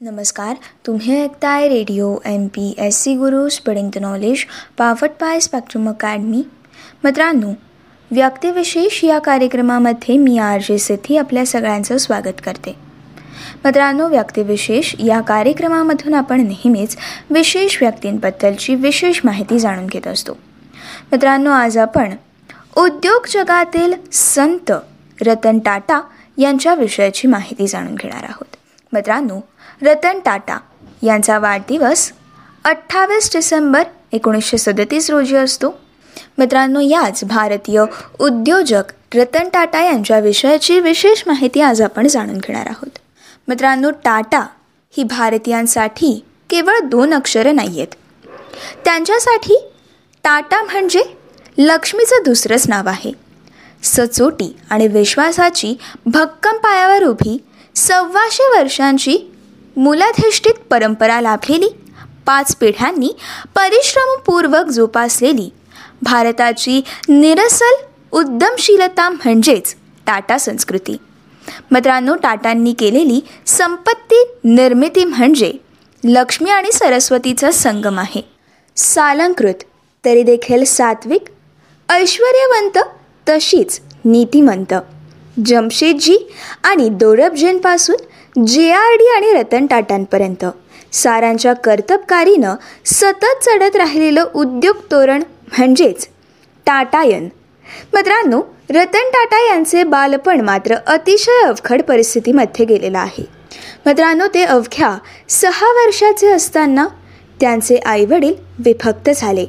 नमस्कार तुम्ही ऐकताय radio M P S C Guru spreading the knowledge powered by Spectrum Academy मित्रांनो व्यक्तिविशेष या कार्यक्रमामध्ये मी आर जे सिद्धी आपल्या सगळ्यांचं स्वागत करते. मित्रांनो व्यक्तिविशेष या कार्यक्रमामधून आपण नेहमीच विशेष व्यक्तींबद्दलची विशेष माहिती जाणून घेत असतो. मित्रांनो आज आपण उद्योग जगातील संत रतन टाटा यांच्या विषयाची माहिती जाणून घेणार आहोत. मित्रांनो रतन टाटा यांचा वाढदिवस अठ्ठावीस डिसेंबर एकोणीसशे सदतीस रोजी असतो. मित्रांनो याच भारतीय उद्योजक रतन टाटा यांच्या विषयाची विशेष माहिती आज आपण जाणून घेणार आहोत. मित्रांनो टाटा ही भारतीयांसाठी केवळ दोन अक्षरं नाही आहेत त्यांच्यासाठी टाटा म्हणजे लक्ष्मीचं दुसरंच नाव आहे. सचोटी आणि विश्वासाची भक्कम पायावर उभी सव्वाशे वर्षांची मूलाधिष्ठित परंपरा लाभलेली पाच पिढ्यांनी परिश्रमपूर्वक जोपासलेली. भारताची निरसल उद्यमशीलता म्हणजेच टाटा संस्कृती. मित्रांनो टाटांनी केलेली संपत्ती निर्मिती म्हणजे लक्ष्मी आणि सरस्वतीचा संगम आहे. सालंकृत तरी देखील सात्विक ऐश्वर्यवंत तशीच नीतिमंत. जमशेदजी आणि दोरबजींपासून जे आर डी आणि रतन टाटांपर्यंत. सारांच्या कर्तबकारीनं सतत चढत राहिलेलं उद्योग तोरण म्हणजेच टाटायन. मित्रांनो रतन टाटा यांचे बालपण मात्र अतिशय अवघड परिस्थितीमध्ये गेलेलं आहे. मित्रांनो ते अवघ्या सहा वर्षाचे असताना त्यांचे आईवडील विभक्त झाले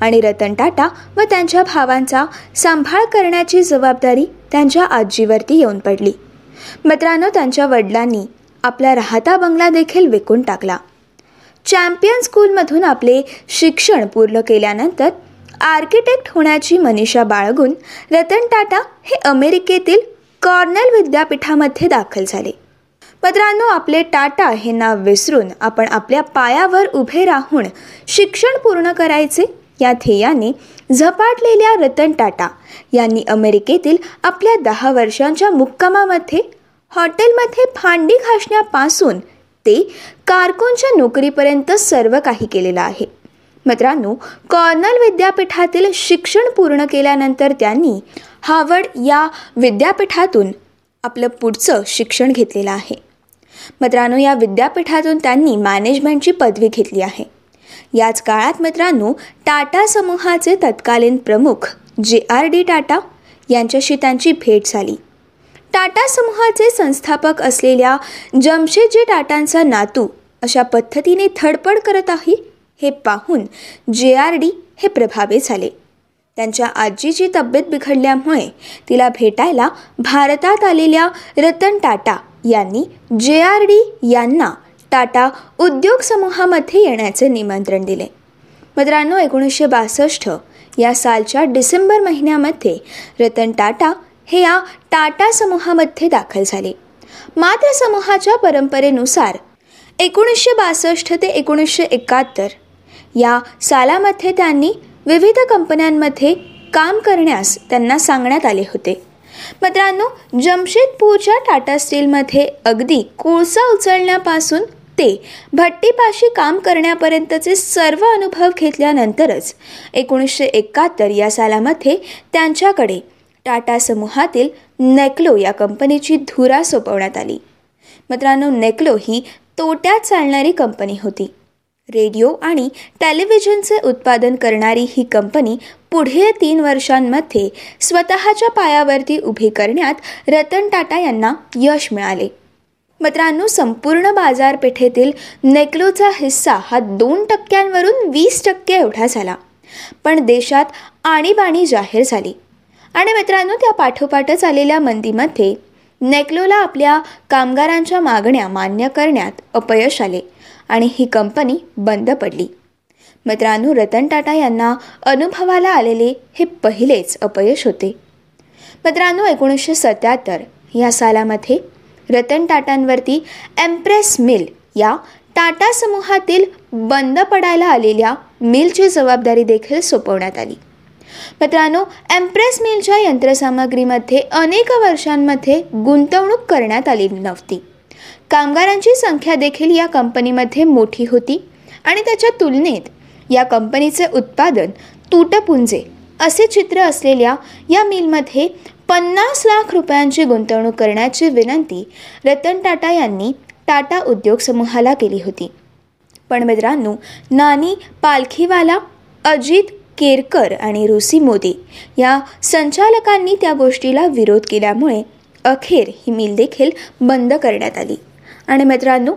आणि रतन टाटा व त्यांच्या भावांचा सांभाळ करण्याची जबाबदारी त्यांच्या आजीवरती येऊन पडली. मित्रांनो त्यांच्या वडिलांनी आपला राहता बंगला देखील विकून टाकला. चॅम्पियन स्कूलमधून आपले शिक्षण पूर्ण केल्यानंतर आर्किटेक्ट होण्याची मनीषा बाळगून रतन टाटा हे अमेरिकेतील कॉर्नेल विद्यापीठामध्ये दाखल झाले. मित्रांनो आपले टाटा हे नाव विसरून आपण आपल्या पायावर उभे राहून शिक्षण पूर्ण करायचे या ध्येयाने झपाटलेल्या रतन टाटा यांनी अमेरिकेतील आपल्या दहा वर्षांच्या मुक्कामामध्ये हॉटेलमध्ये भांडी घासण्यापासून ते कारकूनच्या नोकरीपर्यंत सर्व काही केलेलं आहे. मित्रांनो कॉर्नल विद्यापीठातील शिक्षण पूर्ण केल्यानंतर त्यांनी हार्वर्ड या विद्यापीठातून आपलं पुढचं शिक्षण घेतलेलं आहे. मित्रांनो या विद्यापीठातून त्यांनी मॅनेजमेंटची पदवी घेतली आहे. याच काळात मित्रांनो टाटा समूहाचे तत्कालीन प्रमुख जे आर डी टाटा यांच्याशी त्यांची भेट झाली. टाटा समूहाचे संस्थापक असलेल्या जमशेदजी टाटांचा नातू अशा पद्धतीने धडपड करत आहे हे पाहून जे आर डी हे प्रभावित झाले. त्यांच्या आजीची तब्येत बिघडल्यामुळे तिला भेटायला भारतात आलेल्या रतन टाटा यांनी जे आर डी यांना टाटा उद्योग समूहामध्ये येण्याचे निमंत्रण दिले. मित्रांनो एकोणीसशे बासष्ट या सालच्या डिसेंबर महिन्यामध्ये रतन टाटा हे या टाटा समूहामध्ये दाखल झाले. मात्र समूहाच्या परंपरेनुसार एकोणीसशे बासष्ट ते एकोणीसशे एकाहत्तर या सालामध्ये त्यांनी विविध कंपन्यांमध्ये काम करण्यास त्यांना सांगण्यात आले होते. मित्रांनो जमशेदपूरच्या टाटा स्टीलमध्ये अगदी कोळसा उचलण्यापासून ते भट्टीपाशी काम करण्यापर्यंतचे सर्व अनुभव घेतल्यानंतरच एकोणीसशे एकाहत्तर या सालामध्ये त्यांच्याकडे टाटा समूहातील नेक्लो या कंपनीची धुरा सोपवण्यात आली. मित्रांनो नेक्लो ही तोट्यात चालणारी कंपनी होती. रेडिओ आणि टेलिव्हिजनचे उत्पादन करणारी ही कंपनी पुढे तीन वर्षांमध्ये स्वतःच्या पायावरती उभी करण्यात रतन टाटा यांना यश मिळाले. मित्रांनो संपूर्ण बाजारपेठेतील नेक्लोचा हिस्सा हा दोन टक्क्यांवरून वीस टक्के एवढा झाला. पण देशात आणीबाणी जाहीर झाली. आणि मित्रांनो त्या पाठोपाठच आलेल्या मंदीमध्ये नेक्लोला आपल्या कामगारांच्या मागण्या मान्य करण्यात अपयश आले आणि ही कंपनी बंद पडली. मित्रांनो रतन टाटा यांना अनुभवाला आलेले हे पहिलेच अपयश होते. मित्रांनो एकोणीसशे सत्याहत्तर या सालामध्ये रतन टाटांवरती एम्प्रेस मिल या टाटा समूहातील बंद पडायला आलेल्या मिलची जबाबदारी देखील सोपवण्यात आली. मित्रांनो एम्प्रेस मिलच्या यंत्रसामग्रीमध्ये अनेक वर्षांमध्ये गुंतवणूक करण्यात आली नव्हती. कामगारांची संख्या देखील या कंपनीमध्ये मोठी होती आणि त्याच्या तुलनेत या कंपनीचे उत्पादन तुटपुंजे असे चित्र असलेल्या या मिलमध्ये पन्नास लाख रुपयांची गुंतवणूक करण्याची विनंती रतन टाटा यांनी टाटा उद्योग समूहाला केली होती. पण मित्रांनो नानी पालखीवाला अजित केरकर आणि रुसी मोदी या संचालकांनी त्या गोष्टीला विरोध केल्यामुळे अखेर ही मिल देखील बंद करण्यात आली. आणि मित्रांनो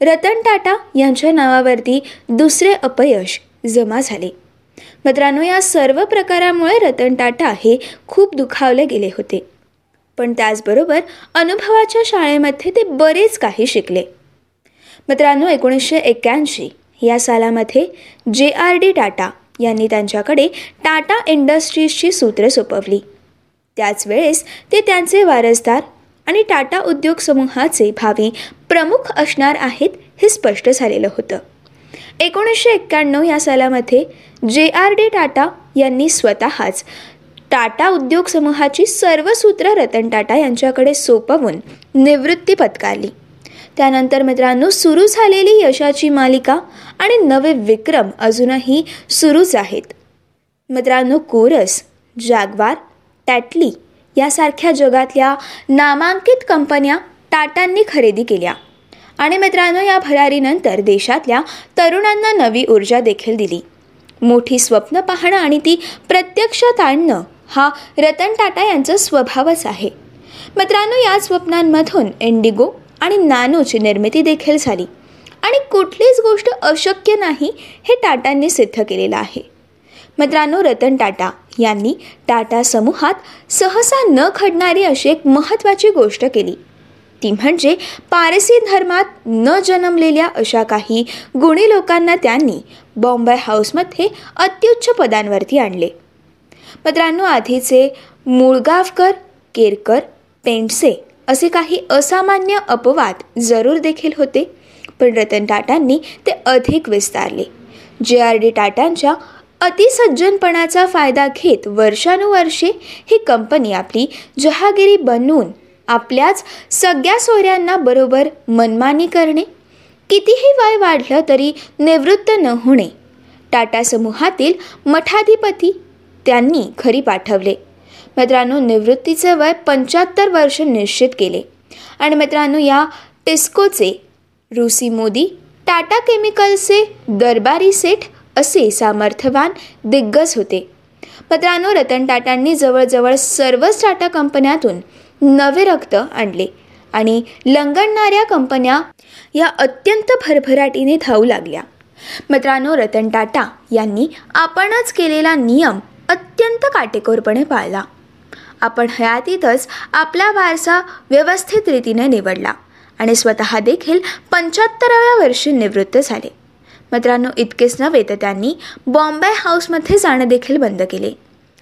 रतन टाटा यांच्या नावावरती दुसरे अपयश जमा झाले. मित्रांनो या सर्व प्रकारामुळे रतन टाटा हे खूप दुखावले गेले होते. पण त्याचबरोबर अनुभवाच्या शाळेमध्ये ते बरेच काही शिकले. मित्रांनो एकोणीसशे एक्क्याऐंशी या सालामध्ये जे आर डी टाटा यांनी त्यांच्याकडे टाटा इंडस्ट्रीजची सूत्रे सोपवली. त्याच वेळेस ते त्यांचे वारसदार आणि टाटा उद्योग समूहाचे भावी प्रमुख असणार आहेत हे स्पष्ट झालेलं होतं. एकोणीसशे एक्क्याण्णव या सालामध्ये जे आर डी टाटा यांनी स्वतःच टाटा उद्योग समूहाची सर्व सूत्र रतन टाटा यांच्याकडे सोपवून निवृत्ती पत्कारली. त्यानंतर मित्रांनो सुरू झालेली यशाची मालिका आणि नवे विक्रम अजूनही सुरूच आहेत. मित्रांनो कोरस जागवार टॅटली यासारख्या जगातल्या नामांकित कंपन्या टाटांनी खरेदी केल्या. आणि मित्रांनो या भरारीनंतर देशातल्या तरुणांना नवी ऊर्जा देखील दिली. मोठी स्वप्न पाहणं आणि ती प्रत्यक्षात आणणं हा रतन टाटा यांचा स्वभावच आहे. मित्रांनो या स्वप्नांमधून इंडिगो आणि नानूची निर्मिती देखील झाली. आणि कुठलीच गोष्ट अशक्य नाही हे टाटांनी सिद्ध केलेलं आहे. मित्रांनो रतन टाटा यांनी टाटा समूहात सहसा न घडणारी अशी एक महत्त्वाची गोष्ट केली. ती म्हणजे पारसी धर्मात न जन्मलेल्या अशा काही गुणी लोकांना त्यांनी बॉम्बे हाऊसमध्ये अत्युच्च पदांवरती आणले. मित्रांनो आधीचे मुळगावकर केरकर पेंडसे असे काही असामान्य अपवाद जरूर देखील होते. पण रतन टाटांनी ते अधिक विस्तारले. जे आर डी टाटांच्या अतिसज्जनपणाचा फायदा घेत वर्षानुवर्षे ही कंपनी आपली जहागिरी बनवून आपल्याच सगळ्या सोयऱ्यांना बरोबर मनमानी करणे. कितीही वय वाढलं तरी निवृत्त न होणे. टाटा समूहातील मठाधिपती त्यांनी घरी पाठवले. मित्रांनो निवृत्तीचे वय पंच्याहत्तर वर्ष निश्चित केले. आणि मित्रांनो या टिस्कोचे रुसी मोदी टाटा केमिकलचे दरबारी सेठ असे सामर्थ्यवान दिग्गज होते. मित्रांनो रतन टाटांनी जवळजवळ सर्वच टाटा कंपन्यातून नवे रक्त आणले आणि लंगडणाऱ्या कंपन्या या अत्यंत भरभराटीने धावू लागल्या. मित्रांनो रतन टाटा यांनी आपणच केलेला नियम अत्यंत काटेकोरपणे पाळला. आपण हयातीतच आपला वारसा व्यवस्थित रीतीने निवडला. आणि स्वतः देखील पंच्याहत्तराव्या वर्षी निवृत्त झाले. मित्रांनो इतकेच नव्हे तर त्यांनी बॉम्बे हाऊसमध्ये जाणं देखील बंद केले.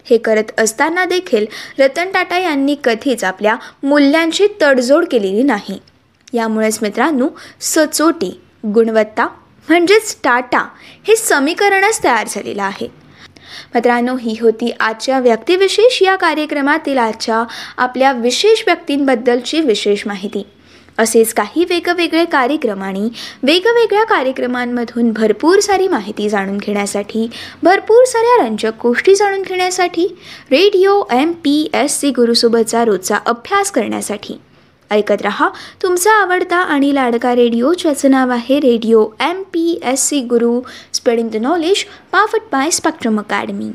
हे करत असताना देखील रतन टाटा यांनी कधीच आपल्या मूल्यांची तडजोड केलेली नाही. यामुळेच मित्रांनो सचोटी गुणवत्ता म्हणजेच टाटा हे समीकरणच तयार झालेलं आहे. मित्रांनो ही होती आजच्या व्यक्तिविशेष या कार्यक्रमातील आजच्या आपल्या विशेष व्यक्तींबद्दलची विशेष माहिती. असेच काही वेगवेगळे कार्यक्रम आणि वेगवेगळ्या कार्यक्रमांमधून भरपूर सारी माहिती जाणून घेण्यासाठी भरपूर साऱ्या रंजक गोष्टी जाणून घेण्यासाठी radio M P S C गुरुसोबतचा रोजचा अभ्यास करण्यासाठी. ऐकत रहा. तुमचा आवडता आणि लाडका रेडिओ ज्याचं नाव आहे radio M P S C Guru spreading the knowledge powered by Spectrum Academy